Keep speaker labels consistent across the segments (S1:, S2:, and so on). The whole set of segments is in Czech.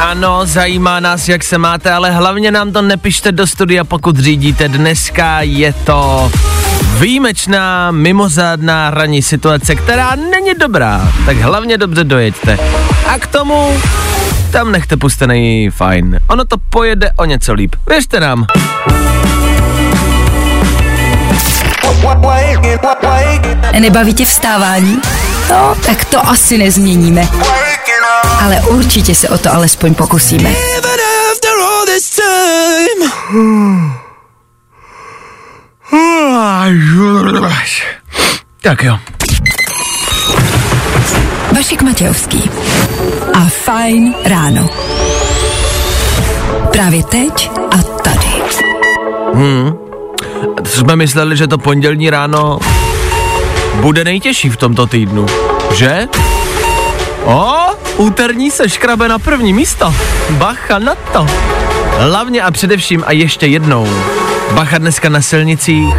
S1: Ano, zajímá nás, jak se máte, ale hlavně nám to nepište do studia, pokud řídíte. Dneska je to výjimečná, mimořádná ranní situace, která není dobrá, tak hlavně dobře dojeďte. A k tomu tam nechte pustený fajn. Ono to pojede o něco líp. Věřte nám.
S2: Nebaví tě vstávání? No, tak to asi nezměníme. Ale určitě se o to alespoň pokusíme.
S1: Tak jo.
S2: Vašek Matějovský a Fajn ráno. Právě teď a tady.
S1: Jsme mysleli, že to pondělní ráno bude nejtěžší v tomto týdnu, že? O, úterní se škrabe na první místo. Bacha na to. Hlavně a především a ještě jednou. Bacha dneska na silnicích.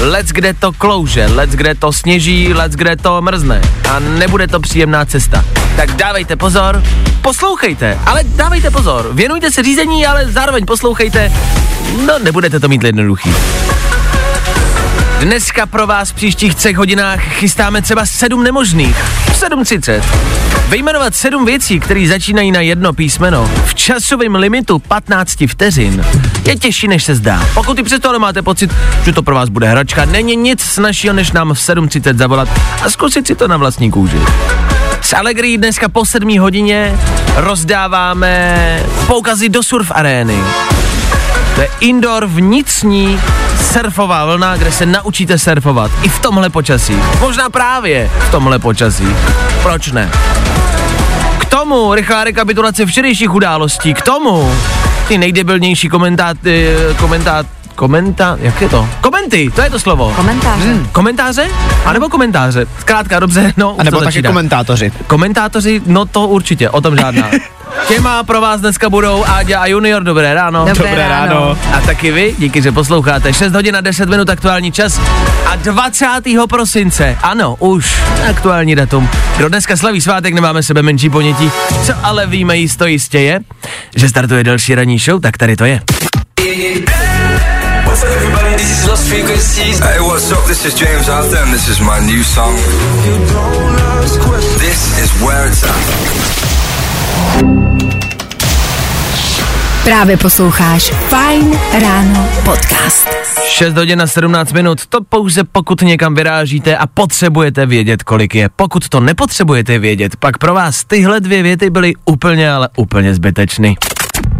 S1: Let's kde to klouže, let's kde to sněží, let's kde to mrzne. A nebude to příjemná cesta. Tak dávejte pozor, poslouchejte, ale dávejte pozor. Věnujte se řízení, ale zároveň poslouchejte. No, nebudete to mít jednoduchý. Dneska pro vás v příštích třech hodinách chystáme třeba sedm nemožných. 7.30. Vyjmenovat sedm věcí, které začínají na jedno písmeno v časovém limitu 15 vteřin je těžší, než se zdá. Pokud i přesto ale máte pocit, že to pro vás bude hračka, není nic snažšího, než nám v 7.30 zavolat a zkusit si to na vlastní kůži. S Allegri dneska po 7 hodině rozdáváme poukazy do surf arény. To je indoor vnitřní surfová vlna, kde se naučíte surfovat. I v tomhle počasí. Možná právě v tomhle počasí. Proč ne? K tomu rychlá rekapitulace včerejších událostí. K tomu ty nejdebilnější komentáty, komentát, komentá, jak je to? Komenty, to je to slovo.
S2: Komentáře.
S1: Hmm, komentáře? A nebo komentáře? Zkrátka, dobře, no.
S3: A nebo taky
S1: začíná.
S3: komentátoři.
S1: Komentátoři, no to určitě, o tom žádná. Těma pro vás dneska budou Áďa a Junior, dobré ráno.
S2: Dobré Dobré ráno. ráno.
S1: A taky vy, díky, že posloucháte. 6 hodin a 10 minut aktuální čas a 20. prosince, ano, už aktuální datum. Kdo dneska slaví svátek, nemáme sebe menší ponětí. Co ale víme jisto jistě je, že startuje další ranní show, tak tady to je.
S4: Hey, what's up? This is James Arthur, and this is my new song. This is where it's at.
S2: Právě posloucháš Fajn ráno podcast.
S1: 6 hodin a 17 minut, to pouze pokud někam vyrážíte a potřebujete vědět, kolik je. Pokud to nepotřebujete vědět, pak pro vás tyhle dvě věty byly úplně, ale úplně zbytečný.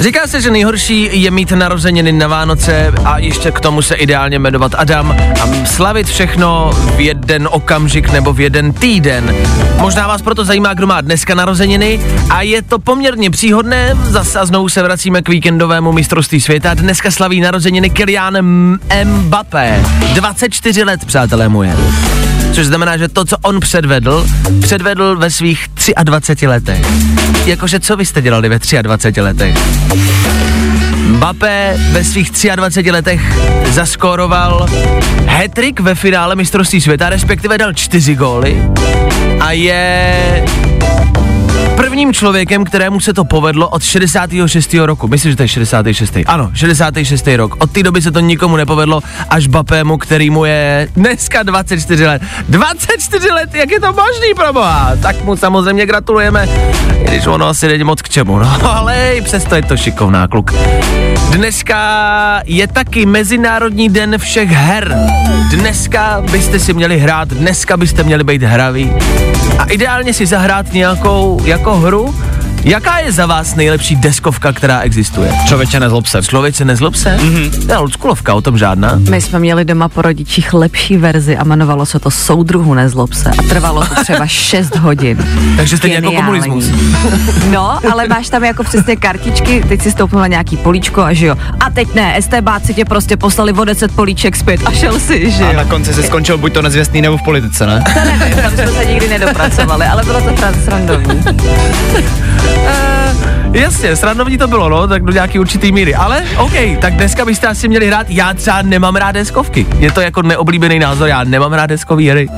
S1: Říká se, že nejhorší je mít narozeniny na Vánoce a ještě k tomu se ideálně jmenovat Adam a slavit všechno v jeden okamžik nebo v jeden týden. Možná vás proto zajímá, kdo má dneska narozeniny a je to poměrně příhodné. Zase a znovu se vracíme k víkendovému mistrovství světa. Dneska slaví narozeniny Kylian Mbappé. 24 let, přátelé moje. Což znamená, že to, co on předvedl, předvedl ve svých 23 letech. Jakože co vy jste dělali ve 23 letech? Mbappé ve svých 23 letech zaskóroval hetrik ve finále mistrovství světa, respektive dal čtyři góly a je prvním člověkem, kterému se to povedlo od 66. roku. Myslím, že to je 66. Ano, 66. rok. Od té doby se to nikomu nepovedlo, až Bapému, který mu je dneska 24 let. 24 let, jak je to možný, proboha? Tak mu samozřejmě gratulujeme, když ono asi není moc k čemu, no, ale i přesto je to šikovná kluk. Dneska je taky Mezinárodní den všech her. Dneska byste si měli hrát, dneska byste měli být hraví. A ideálně si zahrát nějakou jako hru, Jaká je za vás nejlepší deskovka, která existuje?
S3: Člověče, nezlob se.
S1: Člověče, nezlob se? Mm-hmm. To je oldsschoolovka, o tom žádná.
S5: My jsme měli doma po rodičích lepší verzi a jmenovalo se to Soudruhu nezlob se a trvalo to třeba 6 hodin.
S1: Takže stejně jako komunismus.
S5: No, ale máš tam jako přesně kartičky, teď si stoupnul na nějaký políčko a že jo. A teď ne, STBáci tě prostě poslali o 10 políček zpět a šel si, že
S3: A
S5: jo.
S3: na konci se skončil buď to nezvěstný nebo v politice, ne?
S5: To nevím, tam jsme se nikdy nedopracovali, ale bylo to srandovní.
S1: Jasně, srandovní to bylo, no, tak do nějaký určitý míry. Ale OK, tak dneska byste asi měli hrát. Já třeba nemám rád deskovky. Je to jako neoblíbený názor, já nemám rád deskový hry.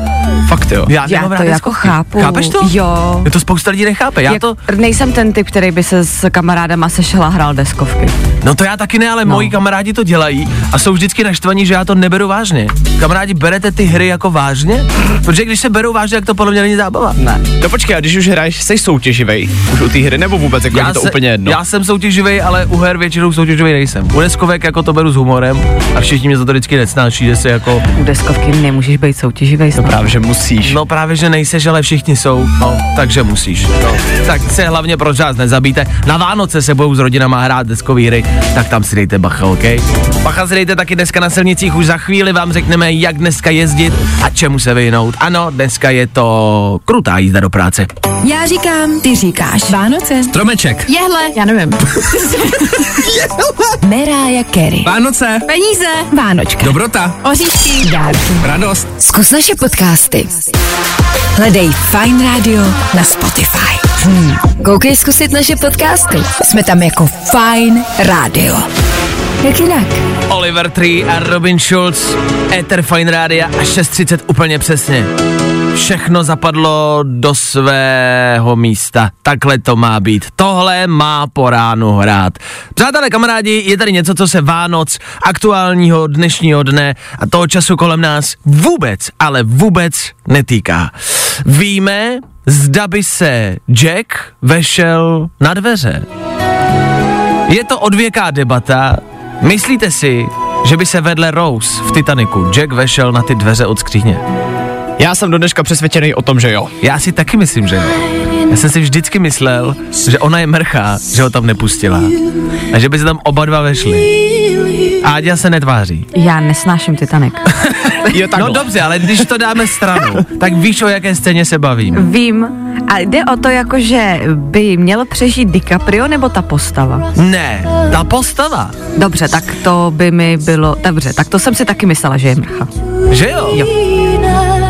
S3: Fakt jo.
S1: Já,
S5: Já
S1: nemám
S5: to
S1: rád
S5: jako
S1: deskovky.
S5: chápu.
S1: Chápeš to?
S5: Jo.
S1: Je to spousta lidí nechápe. Já
S5: Jak,
S1: to,
S5: Nejsem ten typ, který by se s kamarádama sešel a hrál deskovky.
S1: no to já taky ne, ale no. moji kamarádi to dělají a jsou vždycky naštvaní, že já to neberu vážně. Kamarádi, berete ty hry jako vážně? Protože když se berou vážně, tak to podle mě není zábava.
S3: Ne. No počkej, a když už hraješ, jsi soutěživej už u té hry, nebo vůbec, jako je to
S1: se,
S3: úplně jedno?
S1: já jsem soutěživý, ale u her většinou soutěživý nejsem. U deskovek jako to beru s humorem a všichni mě za to vždycky nesnáší, že se jako
S5: U deskovky nemůžeš být soutěživý.
S3: No právě, že musíš.
S1: No právě, že nejseš, ale všichni jsou, no, takže musíš. No. Tak se hlavně pro čas nezabíte. Na Vánoce se budou s rodinama hrát deskové hry, tak tam si dejte bacha, OK? Bacha si dejte taky dneska na silnicích, už za chvíli vám řekneme, jak dneska jezdit a čemu se vyhnout. Ano, dneska je to krutá jízda do práce.
S2: Já říkám, ty říkáš. Vánoce.
S6: Stromeček.
S2: Jehle. Já nevím. Mariah Carey.
S6: Vánoce.
S2: Peníze. Vánočka.
S6: Dobrota.
S2: Oříšky. Dárky.
S6: Radost.
S2: Zkus naše podcasty. Hledej Fine Radio na Spotify. Hmm. Koukej zkusit naše podcasty. Jsme tam jako Fine Radio. Jak jinak?
S1: Oliver Tree a Robin Schulz, Ether Fine Rádia a 6.30 úplně přesně. Všechno zapadlo do svého místa. Takhle to má být. Tohle má po ránu hrát. Přátelé, kamarádi, je tady něco, co se Vánoc, aktuálního dnešního dne a toho času kolem nás vůbec, ale vůbec netýká. Víme, zda by se Jack vešel na dveře. Je to odvěká debata. Myslíte si, že by se vedle Rose v Titaniku Jack vešel na ty dveře od skříně?
S3: Já jsem do dneška přesvědčený o tom, že jo.
S1: Já si taky myslím, že ne. Já jsem si vždycky myslel, že ona je mrchá, že ho tam nepustila. A že by se tam oba dva vešli. Áďa se netváří.
S5: Já nesnáším Titanic.
S3: Jo, takhle.
S1: No dobře, ale když to dáme stranou, tak víš, o jaké scéně se bavím.
S5: Vím, a jde o to jako, že by měl přežít DiCaprio nebo ta postava.
S1: Ne, ta postava,
S5: Dobře, tak to by mi bylo, dobře, tak to jsem si taky myslela, že je mrcha.
S1: že jo?
S5: Jo.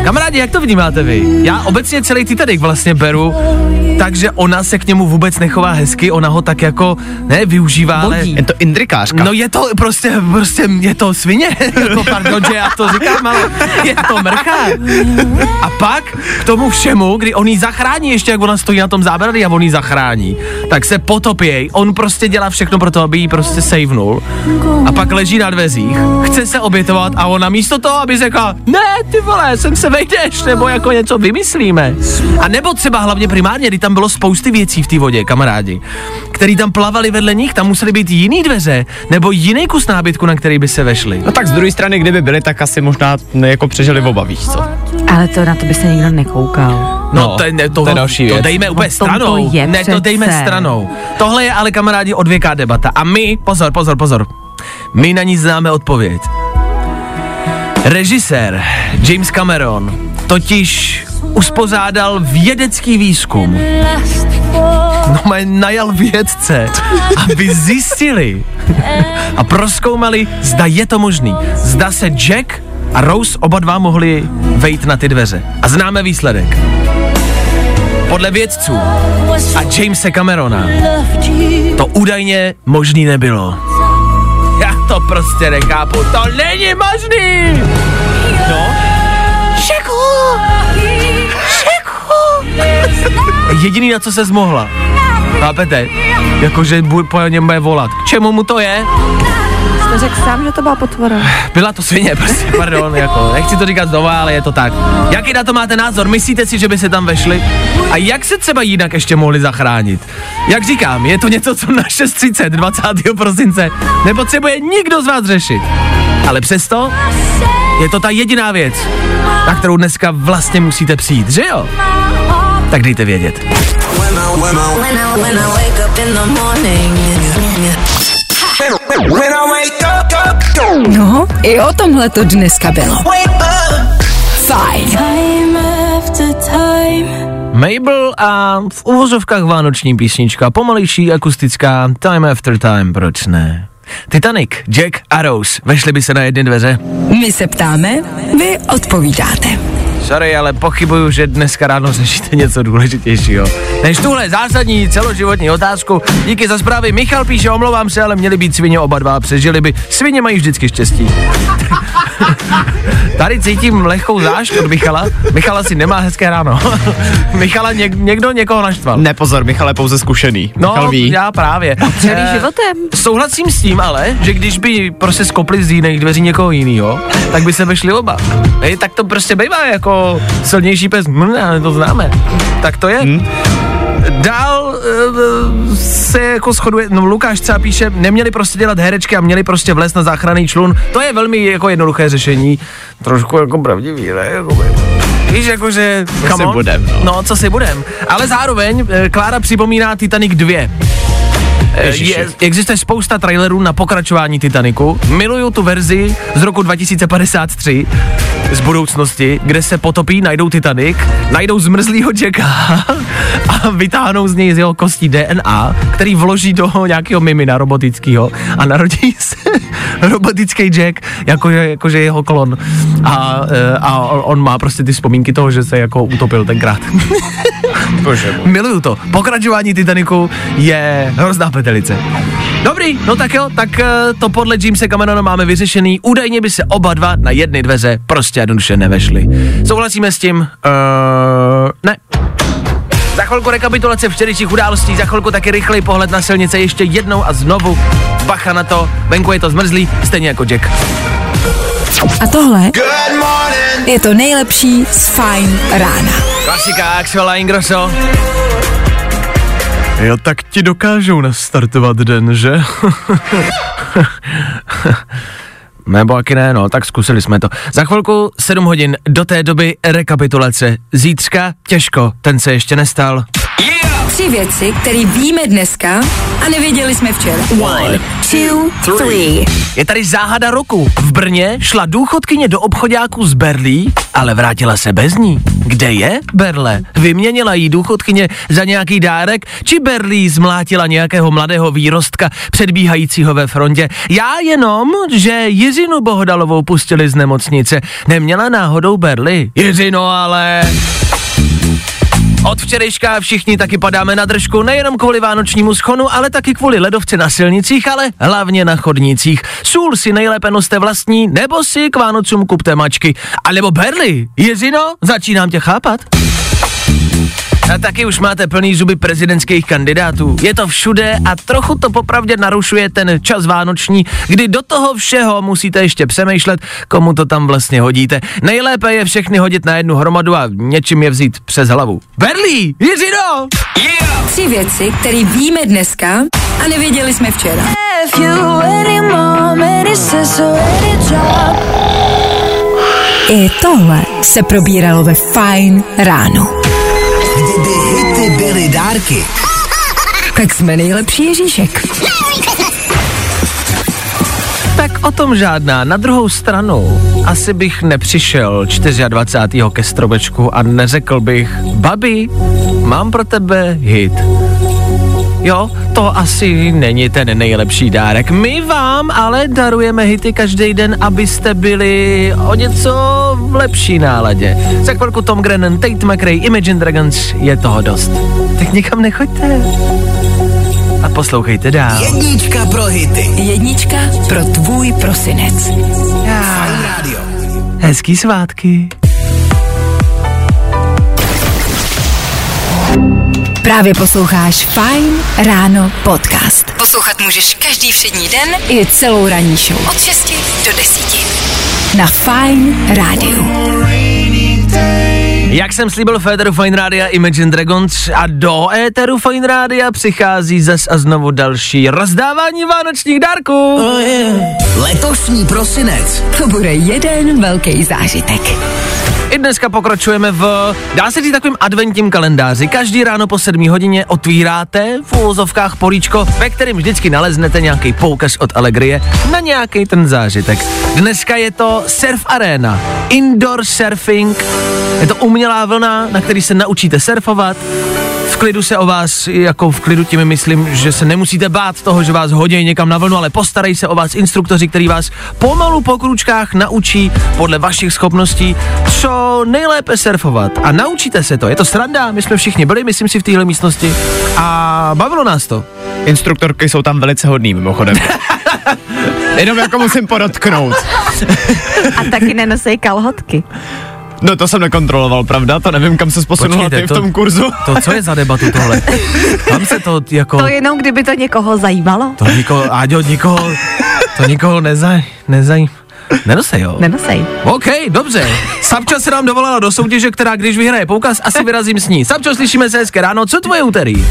S1: Kamarádi, jak to vnímáte vy? Já obecně celý Titanic vlastně beru, takže ona se k němu vůbec nechová hezky, ona ho tak jako, ne, využívá, ale...
S3: Je to indrikářka.
S1: No je to prostě, prostě, je to svině, jako pardon, že já to říkám, ale je to mrcha. A pak k tomu všemu, kdy on jí zachrání, ještě jak ona stojí na tom zábradlí a on jí zachrání, tak se potopěj, on prostě dělá všechno pro to, aby jí prostě savenul a pak leží na dvezích, chce se obětovat a ona místo toho, aby řekla, ne, ty vole, sem se vejdeš, nebo jako něco vymyslíme. A nebo třeba hlavně primárně, kdy tam bylo spousty věcí v té vodě, kamarádi, který tam plavali vedle nich, tam museli být jiný dveře, nebo jiný kus nábytku, na který by se vešli.
S3: No tak z druhé strany, kdyby byli, tak asi možná jako přežili oba, víš co?
S5: Ale to na to by se nikdo nekoukal.
S1: No,
S3: No,
S1: to, je- ne, to,
S3: to je další
S1: to
S3: věc.
S1: dejme úplně
S5: O tom to
S1: stranou.
S5: je
S1: ne, to dejme
S5: přece.
S1: stranou. Tohle je ale kamarádi odvěká debata. A my, pozor, pozor, pozor, my na ní známe odpověď. Režisér James Cameron totiž uspořádal vědecký výzkum. No, najal vědce, aby zjistili a proskoumali, zda je to možný. Zda se Jack a Rose oba dva mohli vejít na ty dveře. A známe výsledek. Podle vědců a Jamese Camerona to údajně možný nebylo. To prostě nechápu, to není možný! No? Šeku! Šeku! Jediný, na co se zmohla. Chápete? Jakože po něm bude volat. K čemu mu to je?
S5: Jste řekl sám, že to byla potvora.
S1: Byla to svině, prostě, pardon, jako, nechci to říkat znova, ale je to tak. Jaký na to máte názor? Myslíte si, že by se tam vešli? A jak se třeba jinak ještě mohli zachránit? Jak říkám, je to něco, co na 6.30 20. prosince nepotřebuje nikdo z vás řešit. Ale přesto je to ta jediná věc, na kterou dneska vlastně musíte přijít, že jo? Tak dejte vědět.
S2: No, i o tomhle to dneska bylo. Fajn.
S1: Mabel a v uvozovkách vánoční písnička, pomalejší, akustická, Time After Time, proč ne? Titanic, Jack a Rose, vešli by se na jedny dveře.
S2: My se ptáme, vy odpovídáte.
S1: Sorry, ale pochybuju, že dneska ráno řešíte něco důležitějšího. Než tuhle zásadní celoživotní otázku. Díky za zprávy. Michal píše, omlouvám se, ale měli být svině oba dva, přežili by. Svině mají vždycky štěstí. Tady cítím lehkou zášť od Michala. Michala si nemá hezké ráno. Michala něk, někdo někoho naštval.
S3: Nepozor, Michal je pouze zkušený.
S1: No,
S3: Michal ví.
S1: já právě.
S5: Celý
S1: Eh,
S5: životem.
S1: Souhlasím s tím ale, že když by prostě skopli z jiných dveří někoho jiného, tak by se vešli oba. Ej, tak to prostě bývá jako silnější pes, hm, ale to známe. Tak to je. Hmm. Dál uh, se jako shoduje, no Lukáš třeba píše, neměli prostě dělat herečky a měli prostě vlézt na záchranný člun. To je velmi jako jednoduché řešení. Trošku jako pravdivý, ne? Jakoby. Víš, jakože,
S3: Co si budem, no.
S1: no. co si budem. Ale zároveň eh, Klára připomíná Titanic 2.
S3: Ježiši.
S1: Je, existuje spousta trailerů na pokračování Titaniku. Miluju tu verzi z roku 2053 z budoucnosti, kde se potopí, najdou Titanic, najdou zmrzlýho Jacka a vytáhnou z něj z jeho kostí DNA, který vloží do nějakého mimina robotického a narodí se robotický Jack, jako, jakože jeho klon. A, eh, a on má prostě ty vzpomínky toho, že se jako utopil tenkrát.
S3: Bože.
S1: Miluju to. Pokračování Titaniku je hrozná petelice. Dobrý, no tak jo, tak eh, to podle Jamesa Camerona máme vyřešený. Údajně by se oba dva na jedny dveře prostě jednoduše nevešli. Souhlasíme s tím? Uh, ne. Za chvilku rekapitulace včerejších událostí, za chvilku taky rychlej pohled na silnice ještě jednou a znovu. Bacha na to, venku je to zmrzlý, stejně jako Jack.
S2: A tohle je to nejlepší z Fajn rána.
S1: Klasika Axel a Ingrosso. Jo, tak ti dokážou nastartovat den, že? Nebo taky ne, no, tak zkusili jsme to. Za chvilku 7 hodin, do té doby rekapitulace. Zítřka těžko, ten se ještě nestal.
S2: Tři věci, které víme dneska a nevěděli jsme včera. One, two, three.
S1: Je tady záhada roku. V Brně šla důchodkyně do obchodáku z Berlí, ale vrátila se bez ní. Kde je Berle? Vyměnila jí důchodkyně za nějaký dárek, či Berlí zmlátila nějakého mladého výrostka předbíhajícího ve frontě? Já jenom, že Jizinu Bohodalovou pustili z nemocnice. Neměla náhodou Berly? Jizino ale... Od včerejška všichni taky padáme na držku, nejenom kvůli vánočnímu schonu, ale taky kvůli ledovce na silnicích, ale hlavně na chodnících. Sůl si nejlépe noste vlastní, nebo si k Vánocům kupte mačky. A nebo berly. Jezino, začínám tě chápat. A taky už máte plný zuby prezidentských kandidátů. Je to všude a trochu to popravdě narušuje ten čas vánoční, kdy do toho všeho musíte ještě přemýšlet, komu to tam vlastně hodíte. Nejlépe je všechny hodit na jednu hromadu a něčím je vzít přes hlavu. Berlí, Jiřino!
S2: Tři věci, které víme dneska a nevěděli jsme včera. I tohle se probíralo ve Fajn ráno.
S6: Byly dárky,
S2: Tak jsme nejlepší Ježíšek.
S1: Tak o tom žádná. Na druhou stranu, asi bych nepřišel 24. ke stromečku a neřekl bych, babi, mám pro tebe hit. Jo, to asi není ten nejlepší dárek. My vám ale darujeme hity každý den, abyste byli o něco v lepší náladě. Za chvilku Tom Grennan, Tate McRae, Imagine Dragons, je toho dost. Tak nikam nechoďte. A poslouchejte dál.
S6: jednička pro hity.
S2: Jednička pro tvůj prosinec.
S6: Rádio.
S1: Hezký svátky.
S2: Právě posloucháš Fajn ráno podcast. Poslouchat můžeš každý všední den i celou ranní show. Od 6 do 10. Na Fajn rádiu.
S1: Jak jsem slíbil v éteru Fine Rádia Imagine Dragons a do éteru Fine Rádia přichází zas a znovu další rozdávání vánočních dárků.
S6: Letošní prosinec
S2: To bude jeden velký zážitek.
S1: I dneska pokračujeme v, dá se říct, takovým adventním kalendáři. Každý ráno po 7 hodině otvíráte v úvozovkách políčko, ve kterém vždycky naleznete nějaký poukaz od Allegrie na nějaký ten zážitek. Dneska je to Surf Arena, indoor surfing. Je to umělá vlna, na který se naučíte surfovat. V klidu se o vás, jako v klidu tím myslím, že se nemusíte bát toho, že vás hodí někam na vlnu, ale postarají se o vás instruktoři, který vás pomalu po kručkách naučí podle vašich schopností co nejlépe surfovat. A naučíte se to. Je to sranda, my jsme všichni byli, myslím si, v téhle místnosti a bavilo nás to.
S3: Instruktorky jsou tam velice hodný mimochodem. Jenom jako musím podotknout.
S5: A taky nenosej kalhotky.
S3: No to jsem nekontroloval, pravda? To nevím, kam se posunula ty v
S1: to-
S3: tom kurzu.
S1: To co je za debatu tohle? Tam se to jako...
S5: To jenom, kdyby to někoho zajímalo.
S1: To nikoho, Áďo, nikoho, to nikoho nezaj, nezaj, nenosej, jo.
S5: Nenosej.
S1: OK, dobře. Sapča se nám dovolala do soutěže, která když vyhraje poukaz, asi vyrazím s ní. Sapčo, slyšíme se hezké ráno. Co tvoje úterý?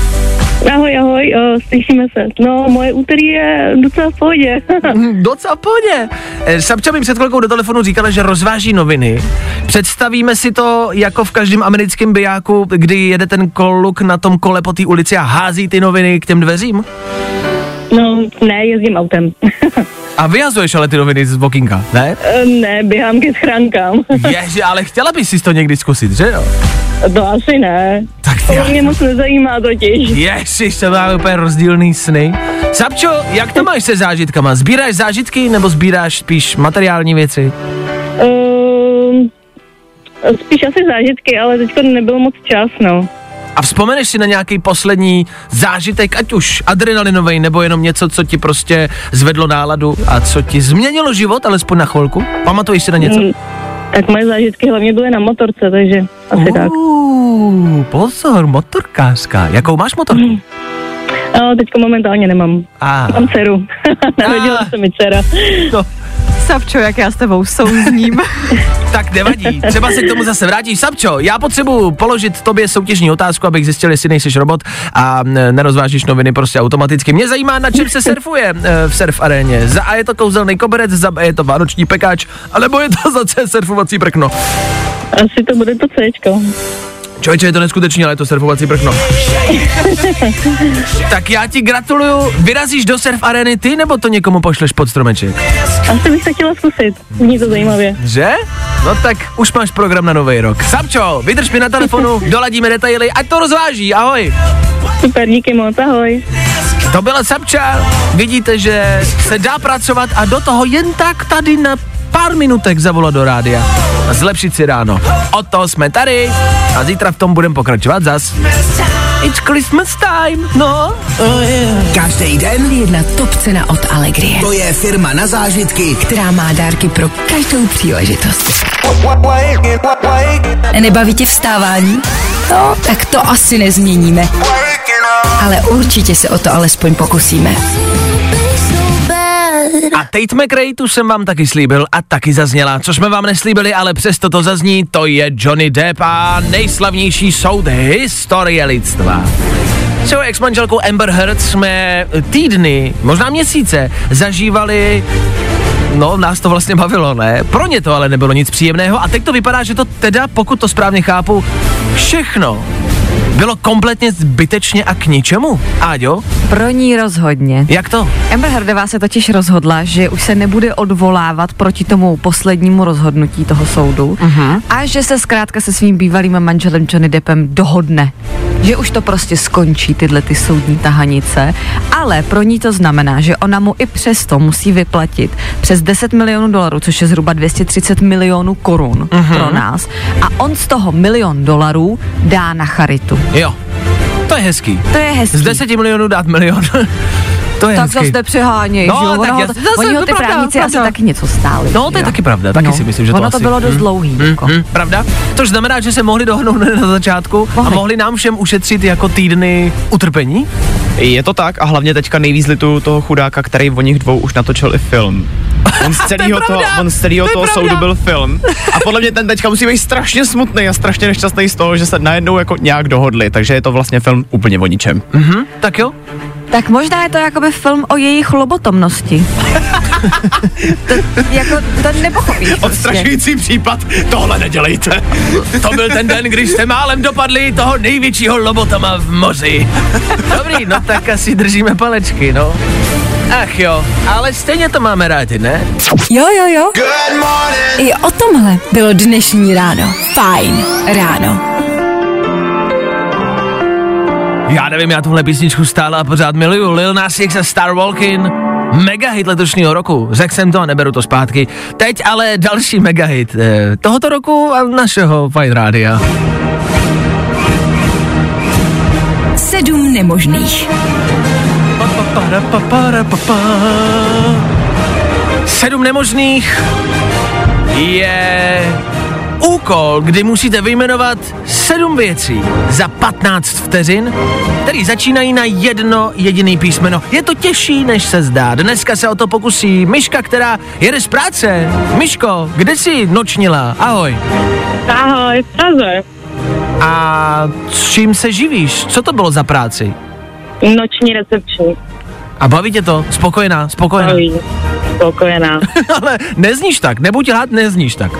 S7: Ahoj, ahoj, uh, slyšíme se. No, moje úterý je docela v pohodě.
S1: Docela pohodě. Eh, Sapča mi před chvilkou do telefonu říkala, že rozváží noviny. Představíme si to jako v každém americkém bijáku, kdy jede ten koluk na tom kole po té ulici a hází ty noviny k těm dveřím.
S7: no, ne, jezdím autem.
S1: A vyhazuješ ale ty noviny z okýnka, ne?
S7: Eh, ne, běhám ke schránkám.
S1: Ježi, ale chtěla bys si to někdy zkusit, že jo?
S7: To asi ne.
S1: Tak
S7: To
S1: já...
S7: mě moc nezajímá totiž.
S1: Ježiš, to máme úplně rozdílný sny. Sapčo, jak to máš se zážitkama? Sbíráš zážitky nebo sbíráš spíš materiální věci?
S7: Uh, spíš asi zážitky, ale teďko nebyl moc čas, no.
S1: A vzpomeneš si na nějaký poslední zážitek, ať už adrenalinový, nebo jenom něco, co ti prostě zvedlo náladu a co ti změnilo život, alespoň na chvilku? Pamatuješ si na něco?
S7: Mm, Tak moje zážitky hlavně byly na motorce, takže asi tak.
S1: Uh, pozor, motorkářka. Jakou máš motorku?
S7: Ale teďko momentálně nemám.
S1: A,
S7: Mám dceru. Narodila
S1: Ah.
S7: se mi dcera.
S1: no,
S5: Savčo, jak já s tebou souzním.
S1: tak nevadí. Třeba se k tomu zase vrátíš. Sapčo, já potřebuji položit tobě soutěžní otázku, abych zjistil, jestli nejsi robot a nerozvážíš noviny prostě automaticky. Mě zajímá, na čem se surfuje eh, v surf aréně. Za A je to kouzelný koberec, za B je to vánoční pekáč, alebo je to za C surfovací prkno.
S7: Asi to bude to Cčko.
S1: Člověče, je to neskutečný, ale je to surfovací prkno. tak já ti gratuluju. Vyrazíš do surf arény ty, nebo to někomu pošleš pod stromeček?
S7: Asi bych to chtěla zkusit. Zní to zajímavě.
S1: Že? No tak už máš program na nový rok. Sapčo, vydrž mi na telefonu, doladíme detaily, ať to rozváží, ahoj.
S7: Super, díky moc, ahoj.
S1: To byla Sapča. Vidíte, že se dá pracovat a do toho jen tak tady na pár minutek zavolat do rádia a zlepšit si ráno. O to jsme tady a zítra v tom budeme pokračovat zas. It's Christmas time, no.
S6: Každý den
S2: Jedna top cena od Allegrie,
S6: to je firma na zážitky,
S2: která má dárky pro každou příležitost. Nebaví tě vstávání? No, tak to asi nezměníme. Ale určitě se o to alespoň pokusíme.
S1: A Tate McRae tu jsem vám taky slíbil a taky zazněla. Co jsme vám neslíbili, ale přesto to zazní, to je Johnny Depp a nejslavnější soud historie lidstva. S jeho ex-manželkou Amber Heard jsme týdny, možná měsíce, zažívali No, nás to vlastně bavilo, ne? Pro ně to ale nebylo nic příjemného a teď to vypadá, že to teda, pokud to správně chápu, všechno bylo kompletně zbytečně a k ničemu. Áďo,
S5: Pro ní rozhodně.
S1: jak to?
S5: Amber Heardová se totiž rozhodla, že už se nebude odvolávat proti tomu poslednímu rozhodnutí toho soudu uh-huh. a že se zkrátka se svým bývalým manželem Johnny Deppem dohodne. Že už to prostě skončí, tyhle ty soudní tahanice, ale pro ní to znamená, že ona mu i přesto musí vyplatit přes 10 milionů dolarů, což je zhruba 230 milionů korun uh-huh. pro nás. A on z toho milion dolarů dá na charitu.
S1: Jo, to je hezký.
S5: To je hezký.
S1: Z 10 milionů dát milion. to je
S5: tak
S1: hezký.
S5: zase nepřeháněj,
S1: No,
S5: že jo?
S1: tak
S5: Ono to,
S1: zase
S5: oni ho ty
S1: pravda,
S5: právníci asi
S1: pravda.
S5: taky něco stáli.
S1: No, to je
S5: že?
S1: taky pravda, taky si myslím, že to
S5: ono
S1: asi-
S5: to bylo dost
S1: Mm.
S5: dlouhý. jako.
S1: Hmm, pravda? Což znamená, že se mohli dohnout hned na začátku a
S5: Mohli.
S1: mohli nám všem ušetřit jako týdny utrpení?
S3: Je to tak a hlavně teďka nejvíc litu toho chudáka, který o nich dvou už natočil i film. On z celého
S1: To
S3: toho, on z celého
S1: to
S3: toho
S1: pravda.
S3: soudu byl film. A podle mě ten teďka musí být strašně smutný a strašně nešťastný z toho, že se najednou jako nějak dohodli. Takže je to vlastně film úplně o ničem.
S1: Mhm, tak jo.
S5: Tak možná je to jakoby film o jejich lobotomnosti. to, jako, to nepochopíš. prostě.
S3: Odstrašující případ, tohle nedělejte.
S1: To byl ten den, když jste málem dopadli toho největšího lobotama v moři. Dobrý, no tak asi držíme palečky, no. Ach jo, ale stejně to máme rádi, ne?
S2: Jo, jo, jo. I o tomhle bylo dnešní ráno. Fajn ráno.
S1: Já nevím, já tuhle písničku stále a pořád miluju. Lil Nas X a Star Walking. Mega hit letošního roku. Řekl jsem to a neberu to zpátky. Teď ale další mega hit eh, tohoto roku a našeho Fine Rádia.
S2: Sedm nemožných.
S1: Sedm nemožných je úkol, kdy musíte vyjmenovat sedm věcí za 15 vteřin, který začínají na jedno jediný písmeno. Je to těžší, než se zdá. Dneska se o to pokusí Myška, která jede z práce. Myško, kde jsi nočnila? Ahoj.
S8: Ahoj, v Praze.
S1: A s čím se živíš? Co to bylo za práci?
S8: Noční recepční.
S1: A baví tě to? Spokojená, spokojená.
S8: Baví. Spokojená.
S1: Ale nezníš tak, nebuď rád, nezníš tak.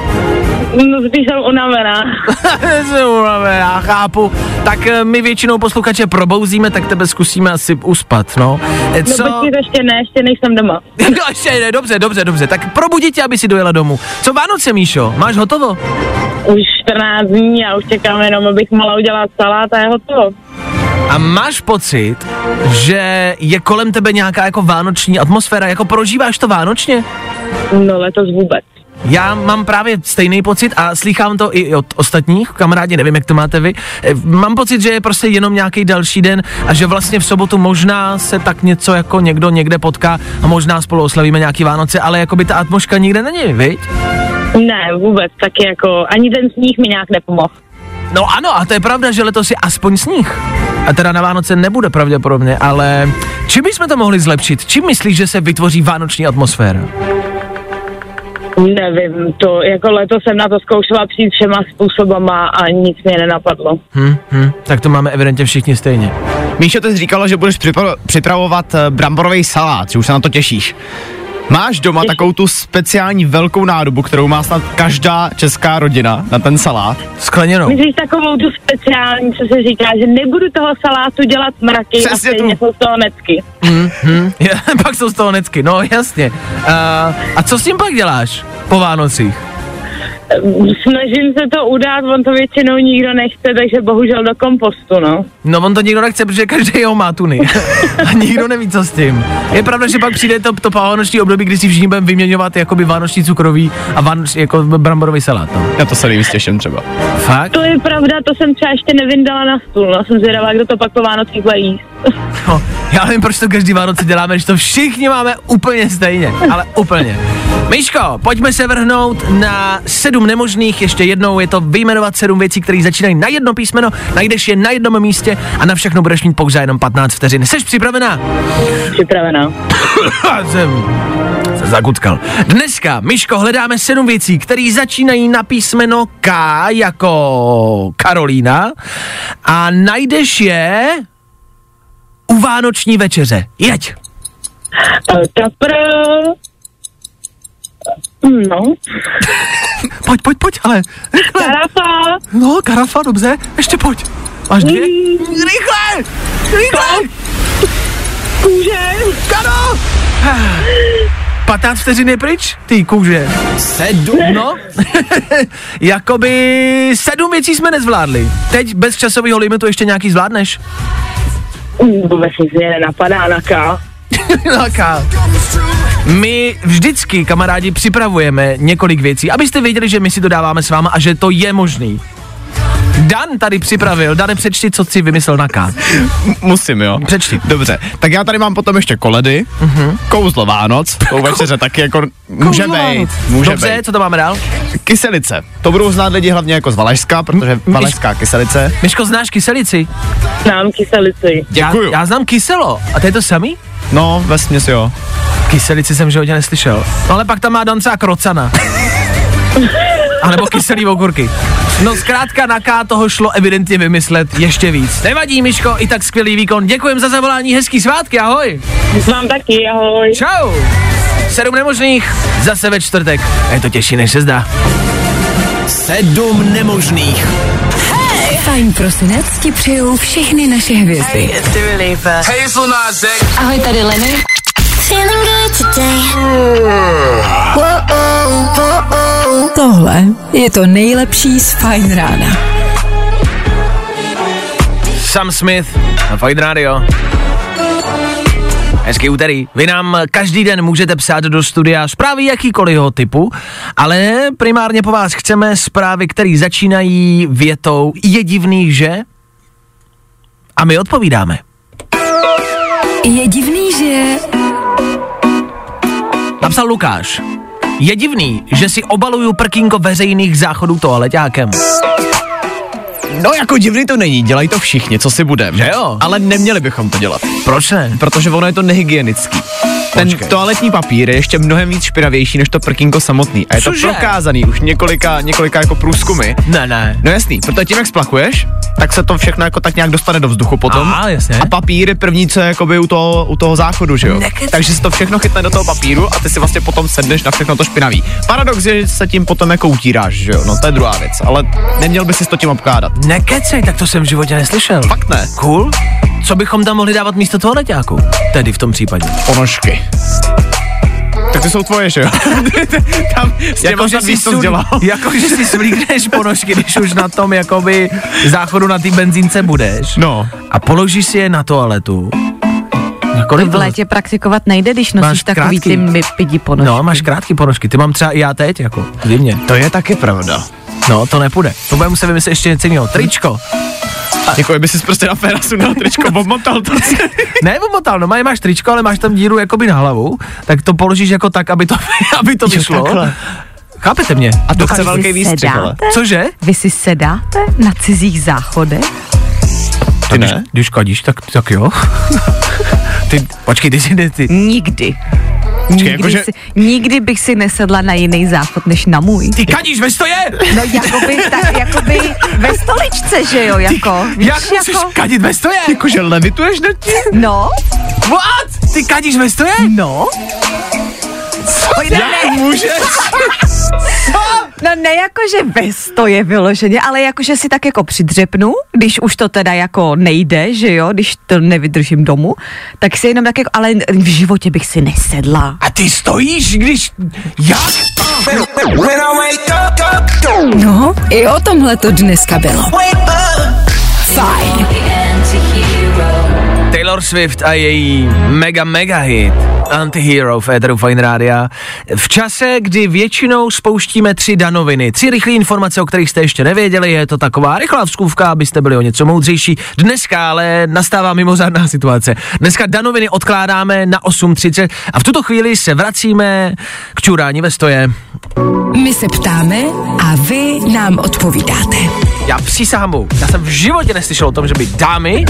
S8: No spíš jsem unavená.
S1: Jsem unavená, já chápu. Tak eh, my většinou posluchače probouzíme, tak tebe zkusíme asi uspat, no. Eh,
S8: No počkej, ještě ne, ještě nejsem doma.
S1: No ještě ne, dobře, dobře, dobře. Tak probudit tě, aby si dojela domů. Co Vánoce, Míšo? Máš hotovo?
S8: Už 14 dní a už čekám jenom, abych mohla udělat salát a je hotovo.
S1: A máš pocit, že je kolem tebe nějaká jako vánoční atmosféra, jako prožíváš to vánočně?
S8: No letos vůbec.
S1: Já mám právě stejný pocit a slýchám to i od ostatních, kamarádi, nevím, jak to máte vy. Eh, Mám pocit, že je prostě jenom nějaký další den a že vlastně v sobotu možná se tak něco jako někdo někde potká a možná spolu oslavíme nějaký Vánoce, ale jako by ta atmosféra nikde není, viď?
S8: Ne, vůbec, taky jako ani ten sníh mi nějak nepomohl.
S1: No ano, a to je pravda, že letos je aspoň sníh. A teda na Vánoce nebude pravděpodobně, ale čím bychom to mohli zlepšit? Čím myslíš, že se vytvoří vánoční atmosféra?
S8: Nevím, to jako letos jsem na to zkoušela přijít všema způsobama a nic mě nenapadlo.
S1: Hm, hm, tak to máme evidentně všichni stejně.
S3: Míšo, ty jsi říkala, že budeš připra- připravovat eh, bramborový salát, že už se na to těšíš. Máš doma takovou tu speciální velkou nádobu, kterou má snad každá česká rodina na ten salát.
S1: Skleněnou.
S8: Myslíš takovou tu speciální, co se říká, že nebudu toho salátu dělat mraky
S1: Přesně
S8: a stejně
S1: tu.
S8: jsou z toho necky.
S1: Hm, je, pak jsou z toho necky, no jasně. Uh, a co s tím pak děláš po Vánocích?
S8: Snažím se to udát, on to většinou nikdo nechce, takže bohužel do kompostu, no.
S1: No on to nikdo nechce, protože každý ho má tuny. a nikdo neví, co s tím. Je pravda, že pak přijde to, to vánoční období, kdy si všichni budeme vyměňovat jakoby vánoční cukroví a vánoční jako bramborový salát. No.
S3: Na to se nejvíc těším třeba.
S1: Fakt?
S8: To je pravda, to jsem třeba ještě nevyndala na stůl, no. Jsem zvědavá, kdo to pak po Vánocích bude jíst.
S1: No, já nevím, proč to každý Vánoce děláme, když to všichni máme úplně stejně, ale úplně. Myško, pojďme se vrhnout na sedm nemožných, ještě jednou je to vyjmenovat sedm věcí, které začínají na jedno písmeno, najdeš je na jednom místě a na všechno budeš mít pouze jenom 15 vteřin. Jsi připravená?
S8: Připravená.
S1: jsem se zakuckal. Dneska, Myško, hledáme sedm věcí, které začínají na písmeno K jako Karolína a najdeš je u Vánoční večeře. Jeď!
S8: Eh, Kapr... No.
S1: Pojď, pojď, pojď, ale rychle.
S8: Karafa.
S1: No, karafa, dobře, ještě pojď. Máš dvě? Rychle! Rychle!
S8: Kůže.
S1: Karo! 15 vteřin je pryč, ty kůže. Sedm? No, jakoby sedm věcí jsme nezvládli. Teď bez časového limitu ještě nějaký zvládneš?
S8: Mm, Vůbec nic mě nenapadá na K.
S1: Laka. My vždycky, kamarádi, připravujeme několik věcí, abyste věděli, že my si to dáváme s váma a že to je možný. Dan tady připravil, Dane, přečti, co si vymyslel na K.
S3: Musím, jo.
S1: Přečti.
S3: Dobře, tak já tady mám potom ještě koledy, uh-huh. kouzlo Vánoc, tou večeře taky jako může být, může
S1: Dobře,
S3: být.
S1: co to máme dál?
S3: Kyselice, to budou znát lidi hlavně jako z Valašska, protože Valašská kyselice.
S1: Myško, znáš kyselici?
S8: Znám kyselici.
S3: Děkuju.
S1: Já, já znám kyselo. A to je to samý?
S3: No, vesměs jo.
S1: Kyselici jsem v životě neslyšel. No ale pak tam má Dan třeba krocana. A nebo kyselý okurky. No zkrátka na K toho šlo evidentně vymyslet ještě víc. Nevadí, Miško, i tak skvělý výkon. Děkujem za zavolání, hezký svátky, ahoj.
S7: Mám taky, ahoj.
S1: Čau. Sedm nemožných, zase ve čtvrtek. A je to těžší, než se zdá.
S6: Sedm nemožných.
S2: Fajn prosinec ti přejou všechny naše hvězdy.
S4: Hazelnuts, eh?
S9: Ahoj, tady Lenny.
S2: Tohle je to nejlepší z Fajn rána.
S1: Sam Smith na Fight Radio. Hezký úterý. Vy nám každý den můžete psát do studia zprávy jakýkoliv typu, ale primárně po vás chceme zprávy, které začínají větou je divný, že? A my odpovídáme.
S2: Je divný, že...
S1: Napsal Lukáš. Je divný, že si obaluju prkínko veřejných záchodů toaleťákem.
S3: No jako divný to není, dělají to všichni, co si budem.
S1: Že jo?
S3: Ale neměli bychom to dělat,
S1: Proč ne?
S3: protože ono je to nehygienický. Ten
S1: Počkej.
S3: toaletní papír je ještě mnohem víc špinavější než to prkínko samotný. A je
S1: Cože?
S3: to prokázaný už několika, několika jako průzkumy.
S1: Ne, ne.
S3: No jasný, protože tím, jak splachuješ, tak se to všechno jako tak nějak dostane do vzduchu potom.
S1: A, jasně.
S3: A papír je první, co je jakoby u toho, u toho záchodu, že jo?
S1: Nekecej.
S3: Takže se to všechno chytne do toho papíru a ty si vlastně potom sedneš na všechno to špinavý. Paradox je, že se tím potom jako utíráš, že jo? No to je druhá věc, ale neměl by si to tím obkládat.
S1: Nekecej, tak to jsem v životě neslyšel.
S3: Fakt ne.
S1: Cool. Co bychom tam mohli dávat místo toaleťáku? Tedy v tom případě.
S3: Ponožky. Tak ty jsou tvoje, že jo? Tam s
S1: že
S3: snad víš, co jsi dělal.
S1: jako, že si svlíkneš ponožky, když už na tom jakoby záchodu na té benzínce budeš.
S3: No.
S1: A položíš si je na toaletu. Na kolik
S5: V létě praktikovat nejde, když nosíš
S1: Máš
S5: takový
S1: krátký.
S5: ty mypidi ponožky.
S1: No, máš krátký ponožky, ty mám třeba i já teď, jako zimně.
S3: To je taky pravda.
S1: No, to nepůjde. To budeme muset vymyslet ještě něco jiného. Tričko.
S3: Jako by si prostě na férasu na tričko obmotal to.
S1: Ne, omotal, no máš tričko, ale máš tam díru jakoby na hlavu, tak to položíš jako tak, aby to, aby to vyšlo. Chápete mě?
S3: A to chce
S5: Vy
S3: velký výstřih, ale.
S1: Cože?
S5: Vy si sedáte na cizích záchodech?
S3: Ty
S1: Když,
S3: ne?
S1: když kadíš, tak, tak jo. Ty, počkej, ty si ty.
S5: Nikdy. Nikdy,
S3: jakože-
S5: si, nikdy bych si nesedla na jiný záchod než na můj.
S1: Ty kadíš ve stoje?
S5: No jakoby, tak, jakoby ve stoličce, že jo, jako. Víš,
S1: Jak musíš
S5: jako,
S1: kadit ve stoje?
S3: Jakože levituješ nad tím?
S5: no,
S1: What? Ty kadíš ve stoje?
S5: no. Pojďme,
S3: Jak můžeš?
S5: No ne jakože ve stoje vyloženě, ale jakože si tak jako přidřepnu, když už to teda jako nejde, že jo, když to nevydržím domů, tak si jenom tak jako, ale v životě bych si nesedla.
S1: A ty stojíš, když... Jak?
S2: No, i o tomhle to dneska bylo. Fajn.
S1: Taylor Swift a její mega mega hit Antihero v Eteru Fine Rádia. V čase, kdy většinou spouštíme tři danoviny, tři rychlé informace, o kterých jste ještě nevěděli, je to taková rychlá vzkůvka, abyste byli o něco moudřejší. Dneska ale nastává mimořádná situace. Dneska danoviny odkládáme na 8.30 a v tuto chvíli se vracíme k čurání ve stoje.
S2: My se ptáme a vy nám odpovídáte.
S1: Já přísahám, já jsem v životě neslyšel o tom, že by dámy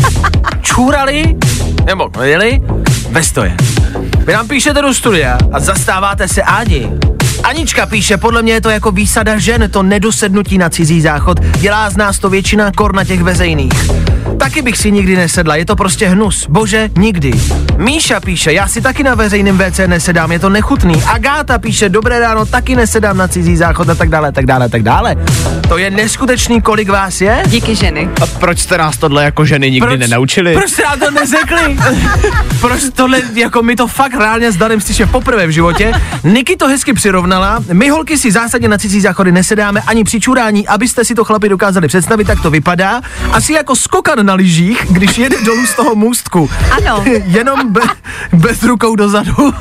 S1: čůrali, nebo jeli, ve stoje. Vy nám píšete do studia a zastáváte se Ádi. Anička píše, podle mě je to jako výsada žen, to nedosednutí na cizí záchod. Dělá z nás to většina kor na těch veřejných. Taky bych si nikdy nesedla, je to prostě hnus. Bože, nikdy. Míša píše, já si taky na veřejném WC nesedám, je to nechutný. Agáta píše, dobré ráno, taky nesedám na cizí záchod a tak dále, tak dále, tak dále. To je neskutečný, kolik vás je?
S5: Díky ženy.
S3: A proč jste nás tohle jako ženy nikdy nenaučili?
S1: Proč jste nám to neřekli? proč tohle, jako my to fakt reálně s Danem slyšíme poprvé v životě. Niky to hezky přirovnala. My holky si zásadně na cizí záchody nesedáme ani při čurání, abyste si to chlapi dokázali představit, tak to vypadá. Asi jako skokan na lyžích, když jede dolů z toho můstku.
S5: Ano.
S1: Jenom be, bez rukou dozadu.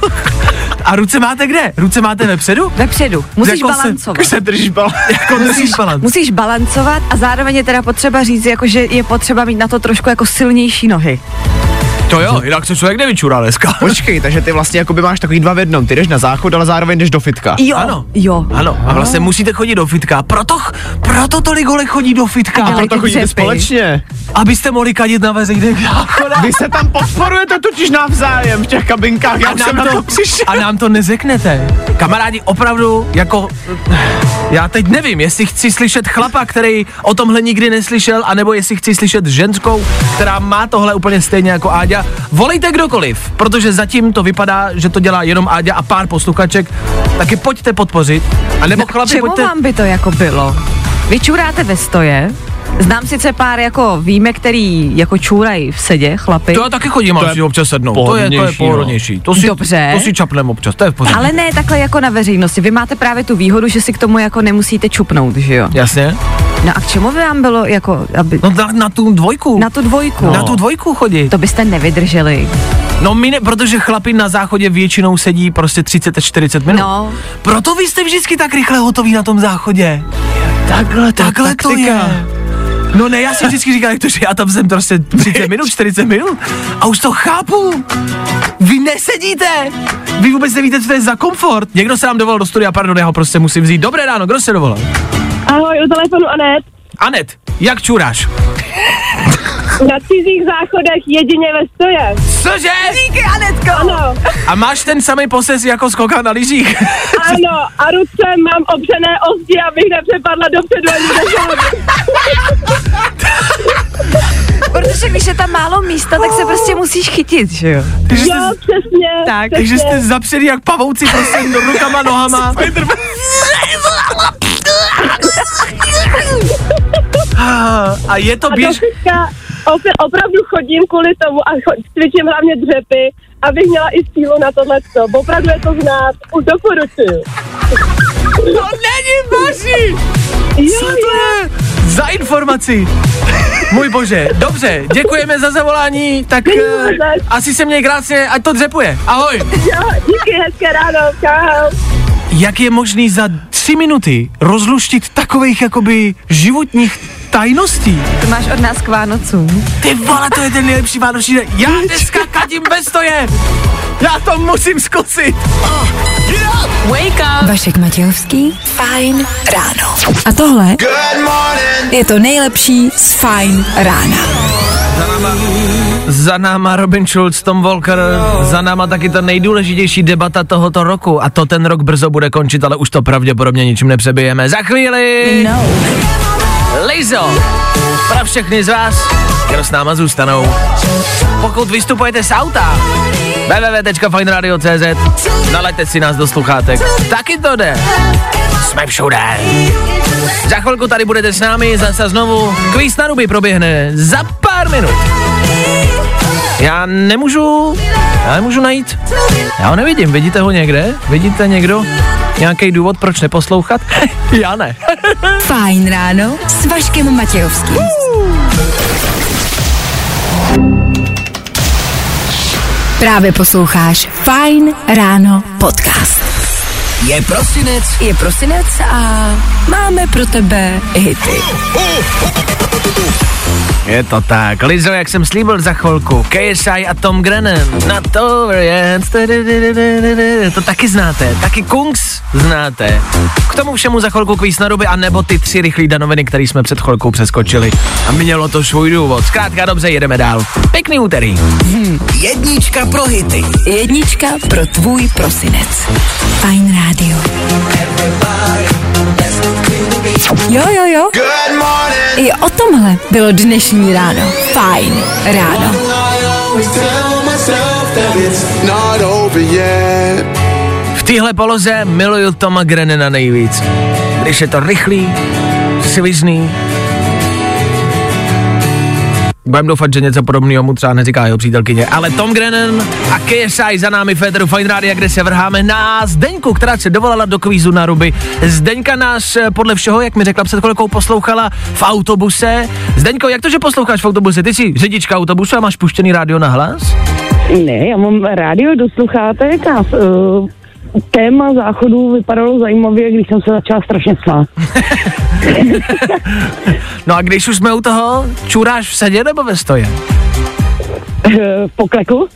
S1: A ruce máte kde? Ruce máte vepředu?
S5: Vepředu. Musíš
S1: Jako se-
S5: balancovat.
S3: Se držíš bal.
S1: Jako musíš balans.
S5: Musíš balancovat a zároveň je teda potřeba říct, jako, že je potřeba mít na to trošku jako silnější nohy.
S1: To jo, jinak se člověk nevyčurá dneska.
S3: Počkej, takže ty vlastně jako by máš takový dva v jednom. Ty jdeš na záchod, ale zároveň jdeš do fitka.
S5: Jo,
S1: Ano.
S5: jo.
S1: Ano, a vlastně musíte chodit do fitka. Proto, proto tolik holek chodí do fitka.
S5: A
S3: proto chodíte
S5: dřepy.
S3: společně.
S1: Abyste mohli kadit na veřejných záchodách.
S3: Vy se tam podporujete totiž navzájem v těch kabinkách. Já jsem
S1: nám,
S3: na to
S1: to,
S3: přišel.
S1: a nám to neřeknete. Kamarádi, opravdu, jako... Já teď nevím, jestli chci slyšet chlapa, který o tomhle nikdy neslyšel, anebo jestli chci slyšet ženskou, která má tohle úplně stejně jako Áďa. Volejte kdokoliv, protože zatím to vypadá, že to dělá jenom Áďa a pár posluchaček, taky pojďte podpořit. A nebo chlapi,
S5: Čemu
S1: pojďte...
S5: vám by to jako bylo? Vy čuráte ve stoje, Znám sice pár jako víme, který jako čůrají v sedě, chlapy.
S1: To já taky chodím, ale si občas sednou. To je, to je
S3: pohodlnější, no.
S1: To si,
S5: Dobře.
S1: To si čapnem občas, to je v pořádku.
S5: Ale ne takhle jako na veřejnosti. Vy máte právě tu výhodu, že si k tomu jako nemusíte čupnout, že jo?
S1: Jasně.
S5: No a k čemu by vám bylo jako, aby...
S1: No na, na tu dvojku.
S5: Na tu dvojku.
S1: na tu dvojku chodit.
S5: To byste nevydrželi.
S1: No my ne, protože chlapi na záchodě většinou sedí prostě 30 až 40 minut.
S5: No.
S1: Proto vy jste vždycky tak rychle hotoví na tom záchodě.
S3: Takhle,
S1: Takhle to je. No ne, já si vždycky říkám, jak to, že já tam jsem prostě 30 minut, 40 minut a už to chápu. Vy nesedíte. Vy vůbec nevíte, co to je za komfort. Někdo se nám dovolal do studia, pardon, já ho prostě musím vzít. Dobré ráno, kdo se dovolal?
S7: Ahoj, u telefonu Anet.
S1: Anet, jak čuráš?
S7: Na cizích záchodech jedině ve stoje.
S1: Cože?
S5: Díky, Anetko!
S7: Ano,
S1: A máš ten samý poses jako skoka na lyžích?
S7: ano, a ruce mám opřené o zdi, abych nepřepadla dopředu ani.
S5: Protože když je tam málo místa, tak se prostě musíš chytit, že jo?
S1: Takže
S7: Jo,
S1: jste,
S7: přesně.
S5: Tak,
S1: takže jste zapřený jak pavouci prostě rukama, nohama. A je to
S7: A
S1: běž...
S7: do opě- opravdu chodím kvůli tomu a cho- cvičím hlavně dřepy, abych měla i sílu na tohleto. Opravdu je to znát. Už doporučuju.
S1: To není vaši!
S7: Jo,
S1: Co to je? Za informaci. Můj bože, dobře, děkujeme za zavolání, tak uh, asi se měj krásně, ať to dřepuje. Ahoj.
S7: jo, díky, hezké ráno, čau.
S1: Jak je možný za tři minuty rozluštit takových jakoby životních tajností?
S5: to máš od nás k Vánocům.
S1: Ty vole, to je ten nejlepší vánoční den. Já dneska kadím bez stoje. Já to musím zkusit.
S9: Wake up.
S2: Vašek Matějovský, Fajn ráno. A tohle je to nejlepší z Fajn rána.
S1: Za náma Robin Schulz, Tom Walker, za náma taky ta nejdůležitější debata tohoto roku a to ten rok brzo bude končit, ale už to pravděpodobně ničím nepřebijeme. Za chvíli
S2: No.
S1: Lizo, pro všechny z vás, kdo s náma zůstanou. Pokud vystupujete z auta, www.fineradio.cz Nalaďte si nás do sluchátek. Taky to jde. Jsme všude. Za chvilku tady budete s námi zase znovu. Kvíz na ruby proběhne za pár minut. Já nemůžu, já nemůžu najít. Já ho nevidím, vidíte ho někde? Vidíte někdo? Nějaký důvod, proč neposlouchat? já ne.
S2: Fajn ráno s Vaškem Matějovským. Právě posloucháš Fajn ráno podcast.
S6: Je prosinec
S2: Je prosinec a máme pro tebe hity.
S1: Je to tak. Lizo, jak jsem slíbil za chvilku, KSI a Tom Grennan, over yet. To taky znáte, taky Kungs znáte. K tomu všemu za chvilku kvíz na ruby, anebo ty tři rychlé danoviny, které jsme před chvilkou přeskočili. A mělo to svůj důvod. Zkrátka dobře, jedeme dál. Pěkný úterý.
S6: jednička pro hity.
S2: Jednička pro tvůj prosinec. Fajn rádio. Jo, jo, jo. I o tomhle bylo dnešní ráno. Fajn ráno.
S1: V téhle poloze miluju Toma Grennana nejvíc. Když je to rychlý, svižný. Budem doufat, že něco podobného mu třeba neříká jeho přítelkyně. Ale Tom Grennan a KSI za námi Féteru Fine Radio, kde se vrháme na Zdeňku, která se dovolala do kvízu na ruby. Zdeňka nás eh, podle všeho, jak mi řekla před chvilkou, poslouchala v autobuse. Zdeňko, jak to, že posloucháš v autobuse? Ty jsi řidička autobusu a máš puštěný rádio na hlas?
S7: Ne, já mám rádio do sluchátek a uh, téma záchodu vypadalo zajímavě, když jsem se začala strašně smát.
S1: No a když už jsme u toho, čuráš v sedě nebo ve stoje?
S7: Uh, v pokleku?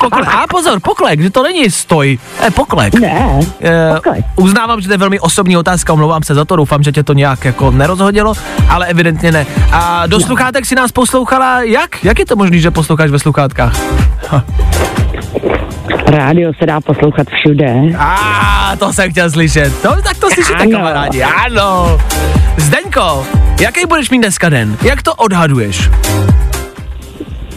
S1: Pokle- a pozor, poklek, že to není stoj, je poklek.
S7: Ne,
S1: Eh,
S7: poklek.
S1: uznávám, že to je velmi osobní otázka, omlouvám se za to, doufám, že tě to nějak jako nerozhodilo, ale evidentně ne. A do sluchátek si nás poslouchala jak? Jak je to možné, že posloucháš ve sluchátkách?
S10: Rádio se dá poslouchat všude.
S1: A to jsem chtěl slyšet. No, tak to slyšíte,
S10: Ano.
S1: kamarádi. Ano. Zdeňko, jaký budeš mít dneska den? Jak to odhaduješ?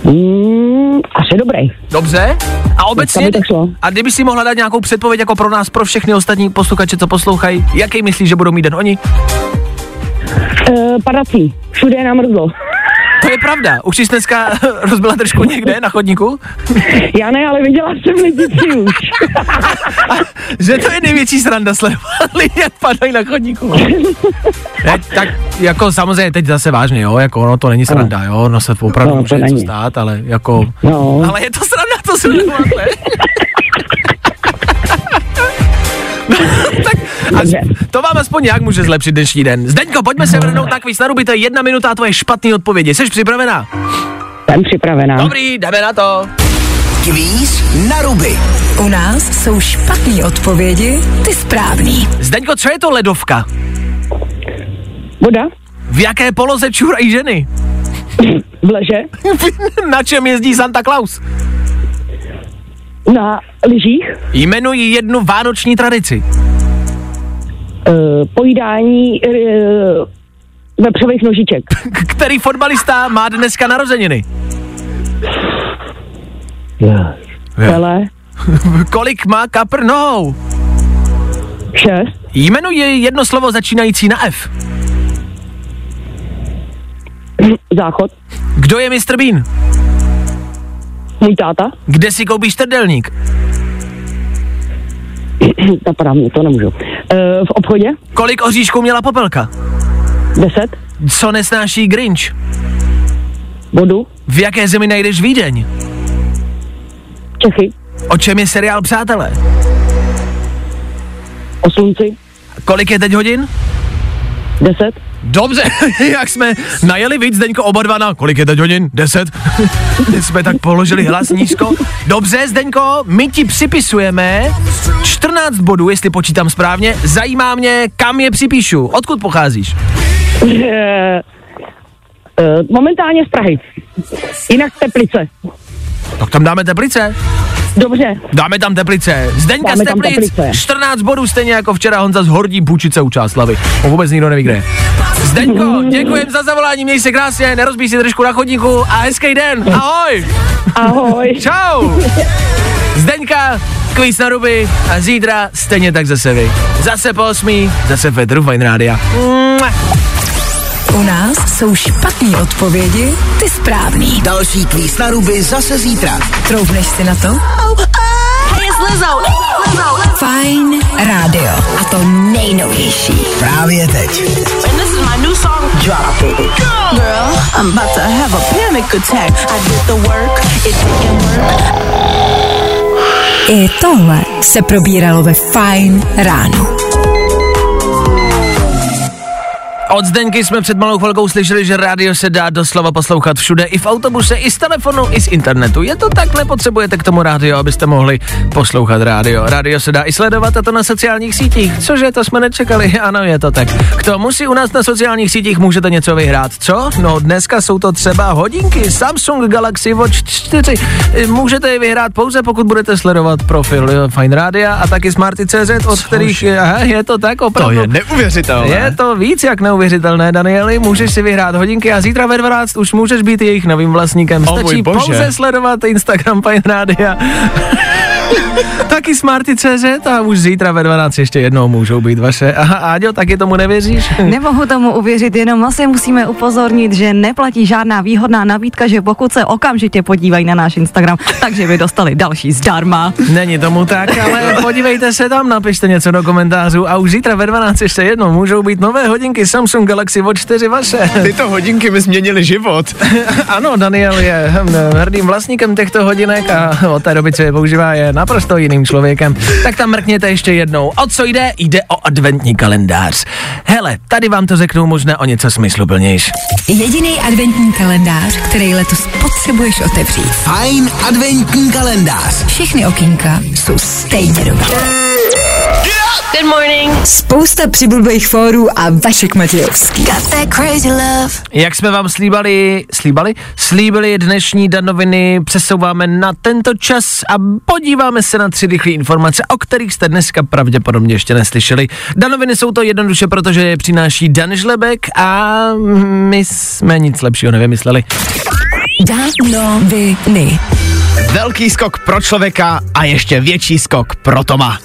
S10: Mm, asi dobrý.
S1: Dobře. A obecně,
S10: to
S1: a kdyby si mohla dát nějakou předpověď jako pro nás, pro všechny ostatní posluchače, co poslouchají, jaký myslíš, že budou mít den oni?
S10: Uh, padací. Všude je nám mrzlo.
S1: Je pravda. Už jsi dneska rozbila trošku někde na chodníku?
S10: Já ne, ale viděla jsem lidi tři už.
S1: Že to je největší sranda sledovat lidi, jak padají na chodníku. Ne, tak jako samozřejmě teď zase vážně, jo, jako ono to není sranda, jo, ono se opravdu
S10: No,
S1: může něco stát, ale jako,
S10: No.
S1: ale je to sranda to sledovat, ne? Tak to vám aspoň nějak může zlepšit dnešní den. Zdeňko, pojďme se vrhnout na kvíz na ruby, to je jedna minuta a tvoje špatný odpovědi. Jsi připravená?
S10: Jsem připravená.
S1: Dobrý, jdeme na to.
S6: Kvíz na ruby.
S2: U nás jsou špatné odpovědi, ty správný.
S1: Zdeňko, co je to ledovka?
S10: Voda?
S1: V jaké poloze čurají ženy?
S10: V leže?
S1: na čem jezdí Santa Claus?
S10: Na lyžích?
S1: Jmenuji jednu vánoční tradici.
S10: Uh, pojídání uh, vepřových nožiček.
S1: K- který fotbalista má dneska narozeniny?
S10: Pele?
S1: Kolik má kapr nohou?
S10: Šest?
S1: Jmenuji jedno slovo začínající na F.
S10: Záchod?
S1: Kdo je Mr. Bean?
S10: Můj táta?
S1: Kde si koupíš trdelník?
S10: Napadá mě, to nemůžu. Uh, v obchodě?
S1: Kolik oříšků měla popelka?
S10: Deset?
S1: Co nesnáší Grinch?
S10: Vodu?
S1: V jaké zemi najdeš Vídeň?
S10: Čechy?
S1: O čem je seriál Přátelé?
S10: O slunci?
S1: Kolik je teď hodin?
S10: Deset?
S1: Dobře, jak jsme najeli víc, Zdeňko, oba dva na, kolik je teď hodin? Deset? jsme tak položili hlas nízko. Dobře, Zdeňko, my ti připisujeme 14 bodů, jestli počítám správně. Zajímá mě, kam je připíšu. Odkud pocházíš?
S10: Uh, uh, momentálně z Prahy. Jinak Teplice.
S1: Tak tam dáme Teplice.
S10: Dobře.
S1: Dáme tam Teplice. Zdeňka
S10: Dáme
S1: z Teplic,
S10: Teplice.
S1: 14 bodů, stejně jako včera Honza z Hordí Bučice u Čáslavy. On vůbec nikdo neví, kde. Zdeňko, děkujem za zavolání, měj se krásně, nerozbíj si trošku na chodníku a hezký den. Ahoj.
S10: Ahoj.
S1: Čau. Zdeňka, kvíz na ruby a zítra stejně tak zase vy. Zase po osmí, zase Fedru Fine Rádia.
S2: U nás jsou špatné odpovědi, ty správný.
S6: Další kvíz na ruby zase zítra.
S2: Troufneš si na to? Fajn rádio. A to nejnovější.
S6: Právě teď.
S9: And this is my new song. Drop it. Girl, I'm about to have a panic attack. I did the work, it didn't work.
S2: I tohle se probíralo ve Fajn ráno.
S1: Od Zdenky jsme před malou chvilkou slyšeli, že rádio se dá doslova poslouchat všude, i v autobuse, i z telefonu, i z internetu. Je to tak, nepotřebujete k tomu rádio, abyste mohli poslouchat rádio. Rádio se dá i sledovat a to na sociálních sítích. Cože, to jsme nečekali, ano, je to tak. K tomu si u nás na sociálních sítích můžete něco vyhrát. Co? No, dneska jsou to třeba hodinky Samsung Galaxy Watch 4. Můžete je vyhrát pouze, pokud budete sledovat profil Fine Rádia a taky Smarty.cz, od kterých, aha, je to tak
S3: To
S1: opravdu.
S3: je neuvěřitelné.
S1: Je to víc jak neuvěřitelné, Danieli. Můžeš si vyhrát hodinky a zítra ve 12 už můžeš být jejich novým vlastníkem. Stačí
S3: bože.
S1: pouze sledovat Instagram Fine Rádia. taky Smarty.cz a už zítra ve 12 ještě jednou můžou být vaše. Aha, Áďo, taky tomu nevěříš?
S5: Nemohu tomu uvěřit, jenom asi musíme upozornit, že neplatí žádná výhodná nabídka, že pokud se okamžitě podívají na náš Instagram, takže by dostali další zdarma.
S1: Není tomu tak, ale podívejte se tam, napište něco do komentářů a už zítra ve 12 ještě jednou můžou být nové hodinky Samsung Galaxy Watch 4 vaše.
S3: Tyto hodinky mi změnily život.
S1: ano, Daniel je hm, hrdým vlastníkem těchto hodinek a od té doby, co je používá, je naprosto jiným člověkem. Tak tam mrkněte ještě jednou. O co jde? Jde o adventní kalendář. Hele, tady vám to řeknu možná o něco smysluplnější.
S2: Jediný adventní kalendář, který letos potřebuješ otevřít.
S6: Fajn adventní kalendář.
S2: Všechny okýnka jsou stejně dobré.
S9: Good morning.
S2: Spousta přibulbých fórů a Vašek Matějovský.
S9: Got that crazy love.
S1: Jak jsme vám slíbali, slíbali? Slíbili dnešní danoviny, přesouváme na tento čas a podíváme se na tři rychlé informace, o kterých jste dneska pravděpodobně ještě neslyšeli. Danoviny jsou to jednoduše, protože je přináší Dan Žlebek a my jsme nic lepšího nevymysleli.
S2: Danoviny.
S3: Velký skok pro člověka a ještě větší skok pro Toma.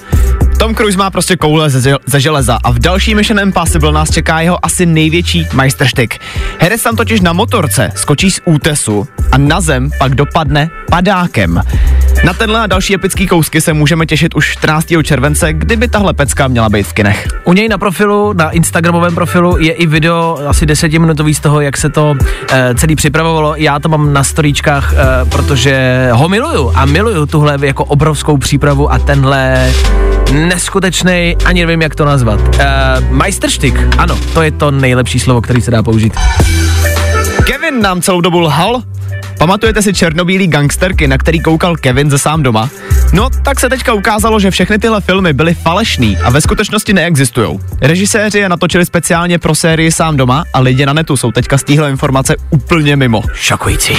S3: Tom Cruise má prostě koule ze, ze železa a v další Mission Impossible nás čeká jeho asi největší majstrštyk. Herec tam totiž na motorce skočí z útesu a na zem pak dopadne padákem. Na tenhle a další epický kousky se můžeme těšit už 14. července, kdyby tahle pecka měla být v kinech.
S1: U něj na profilu, na Instagramovém profilu je i video asi desetiminutový z toho, jak se to e, celý připravovalo. Já to mám na storíčkách, e, protože ho miluju a miluju tuhle jako obrovskou přípravu a tenhle neskutečný, ani nevím, jak to nazvat. E, majsterštyk, ano, to je to nejlepší slovo, který se dá použít.
S3: Kevin nám celou dobu lhal. Pamatujete si černobílý gangsterky, na který koukal Kevin ze sám doma? No, tak se teďka ukázalo, že všechny tyhle filmy byly falešný a ve skutečnosti neexistují. Režiséři je natočili speciálně pro sérii sám doma a lidi na netu jsou teďka z téhle informace úplně mimo.
S1: Šokující.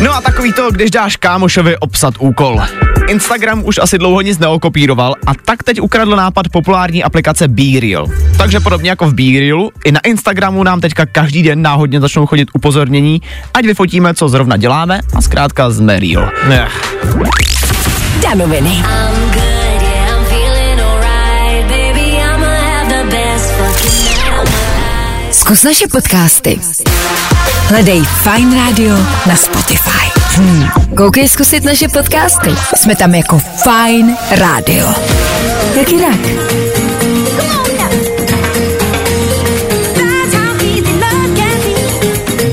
S3: No a takový to, když dáš kámošovi obsat úkol. Instagram už asi dlouho nic neokopíroval a tak teď ukradl nápad populární aplikace BeReal. Takže podobně jako v BeRealu, i na Instagramu nám teďka každý den náhodně začnou chodit upozornění, ať vyfotíme, co zrovna děláme a zkrátka jsme real.
S1: Ech.
S2: Danoviny. Zkus naše podcasty. Hledej Fine Radio na Spotify. Hmm. Koukej zkusit naše podcasty. Jsme tam jako Fine Radio. Jak jinak?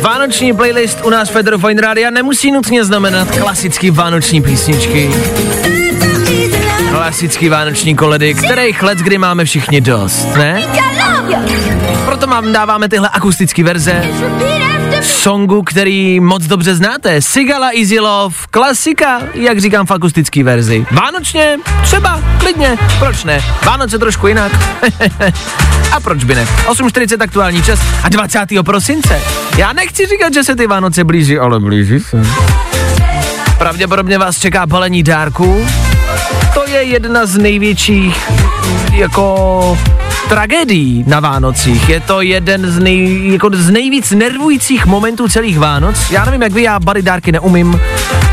S1: Vánoční playlist u nás Federu Fine Rádia nemusí nutně znamenat klasický vánoční písničky. Klasický vánoční koledy, kterých let kdy máme všichni dost, ne? Proto vám dáváme tyhle akustické verze songu, který moc dobře znáte. Sigala Easy Love, klasika, jak říkám v akustické verzi. Vánočně, třeba, klidně, proč ne? Vánoce trošku jinak. a proč by ne? 8.40 aktuální čas a 20. prosince. Já nechci říkat, že se ty Vánoce blíží, ale blíží se. Pravděpodobně vás čeká balení dárků. To je jedna z největších jako tragédií na Vánocích. Je to jeden z, nej, jako z nejvíc nervujících momentů celých Vánoc. Já nevím, jak vy, já bary dárky neumím.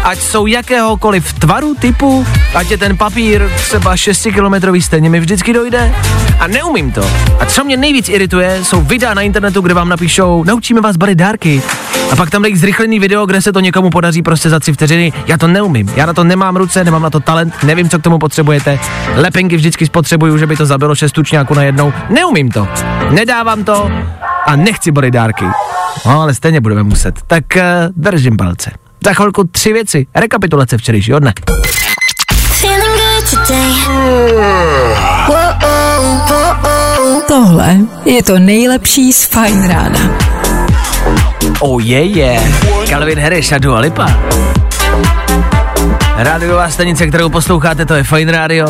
S1: Ať jsou jakéhokoliv tvaru, typu, ať je ten papír třeba 6 kilometrový stejně mi vždycky dojde. A neumím to. A co mě nejvíc irituje, jsou videa na internetu, kde vám napíšou, naučíme vás balit dárky. A pak tam dají zrychlený video, kde se to někomu podaří prostě za tři vteřiny. Já to neumím. Já na to nemám ruce, nemám na to talent, nevím, co k tomu potřebujete. Lepenky vždycky spotřebuju, že by to zabilo šest tučňáků najednou. Neumím to. Nedávám to a nechci balit dárky. No, ale stejně budeme muset. Tak uh, držím palce. Za chvilku tři věci. Rekapitulace včerejšího dne.
S2: Tohle je to nejlepší z Fine Rána.
S1: Oh je yeah, je. Yeah. Calvin Harris a Dua Lipa. Rádiová stanice, kterou posloucháte, to je Fine Radio.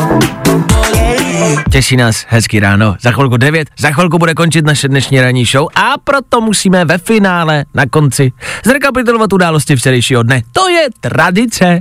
S1: Těší nás hezký ráno. Za chvilku 9, za chvilku bude končit naše dnešní ranní show a proto musíme ve finále na konci zrekapitulovat události včerejšího dne. To je tradice.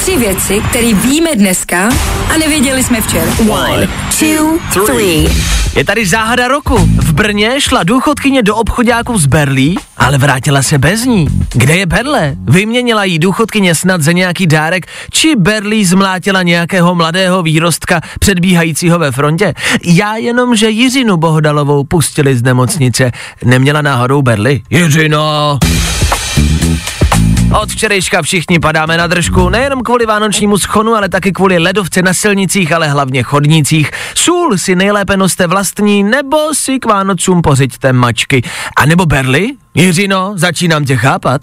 S2: Tři věci, které víme dneska a nevěděli jsme včera. One, two, three.
S1: Je tady záhada roku. V Brně šla důchodkyně do obchodáku z Berlí, ale vrátila se bez ní. Kde je Berle? Vyměnila jí důchodkyně snad za nějaký dárek, či Berlí zmlátila nějakého mladého výrostka předbíhajícího ve frontě? Já jenom, že Jiřinu Bohdalovou pustili z nemocnice. Neměla náhodou Berli? Jiřino! Od včerejška všichni padáme na držku, nejenom kvůli vánočnímu schonu, ale taky kvůli ledovce na silnicích, ale hlavně chodnících. Sůl si nejlépe noste vlastní, nebo si k Vánocům pořiďte mačky. A nebo berly? Jiřino, začínám tě chápat.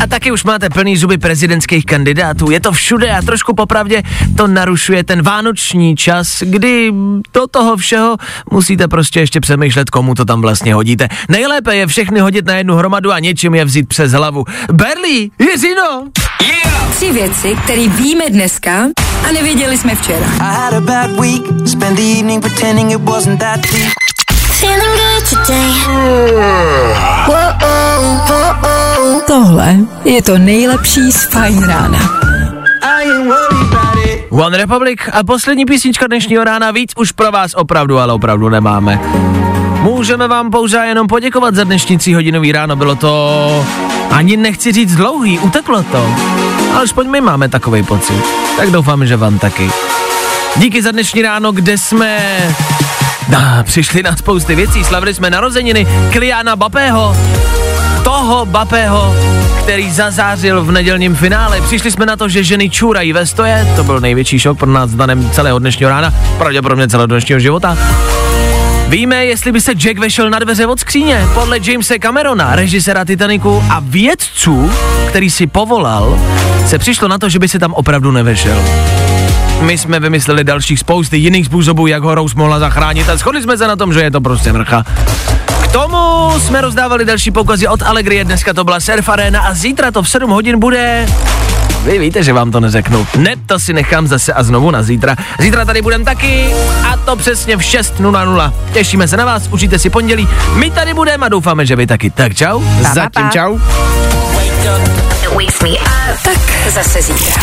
S1: A taky už máte plný zuby prezidentských kandidátů. Je to všude a trošku popravdě to narušuje ten vánoční čas, kdy do toho všeho musíte prostě ještě přemýšlet, komu to tam vlastně hodíte. Nejlépe je všechny hodit na jednu hromadu a něčím je vzít přes hlavu. Berlí, Jiřino!
S2: Tři věci, které víme dneska a nevěděli jsme včera.
S11: I had a bad week, spent the evening pretending it wasn't that deep.
S2: Feeling good today. Tohle je to nejlepší z Fajn rána.
S11: I ain't worried about it.
S1: One Republic a poslední písnička dnešního rána víc už pro vás opravdu, ale opravdu nemáme. Můžeme vám pouze jenom poděkovat za dnešní tříhodinový ráno, bylo to ani nechci říct dlouhý, uteklo to. Alespoň my máme takový pocit. Tak doufám, že vám taky. Díky za dnešní ráno, kde jsme No, přišli na spousty věcí, slavili jsme narozeniny Kliana Bapého, toho Bapého, který zazářil v nedělním finále. Přišli jsme na to, že ženy čůrají ve stoje, to byl největší šok pro nás danem celého dnešního rána, pravděpodobně celého dnešního života. Víme, jestli by se Jack vešel na dveře od skříně. Podle Jamese Camerona, režisera Titaniku a vědců, který si povolal, se přišlo na to, že by se tam opravdu nevešel. My jsme vymysleli dalších spousty jiných způsobů, jak ho Rose mohla zachránit a shodli jsme se na tom, že je to prostě mrcha. K tomu jsme rozdávali další poukazy od Allegrie, dneska to byla Surf Arena a zítra to v 7 hodin bude vy víte, že vám to neřeknu. Ne, to si nechám zase a znovu na zítra. Zítra tady budem taky a to přesně v 6.00. Těšíme se na vás, užijte si pondělí. My tady budeme a doufáme, že vy taky. Tak čau.
S3: Zatím čau.
S2: Wakes me up. Tak zase zítra.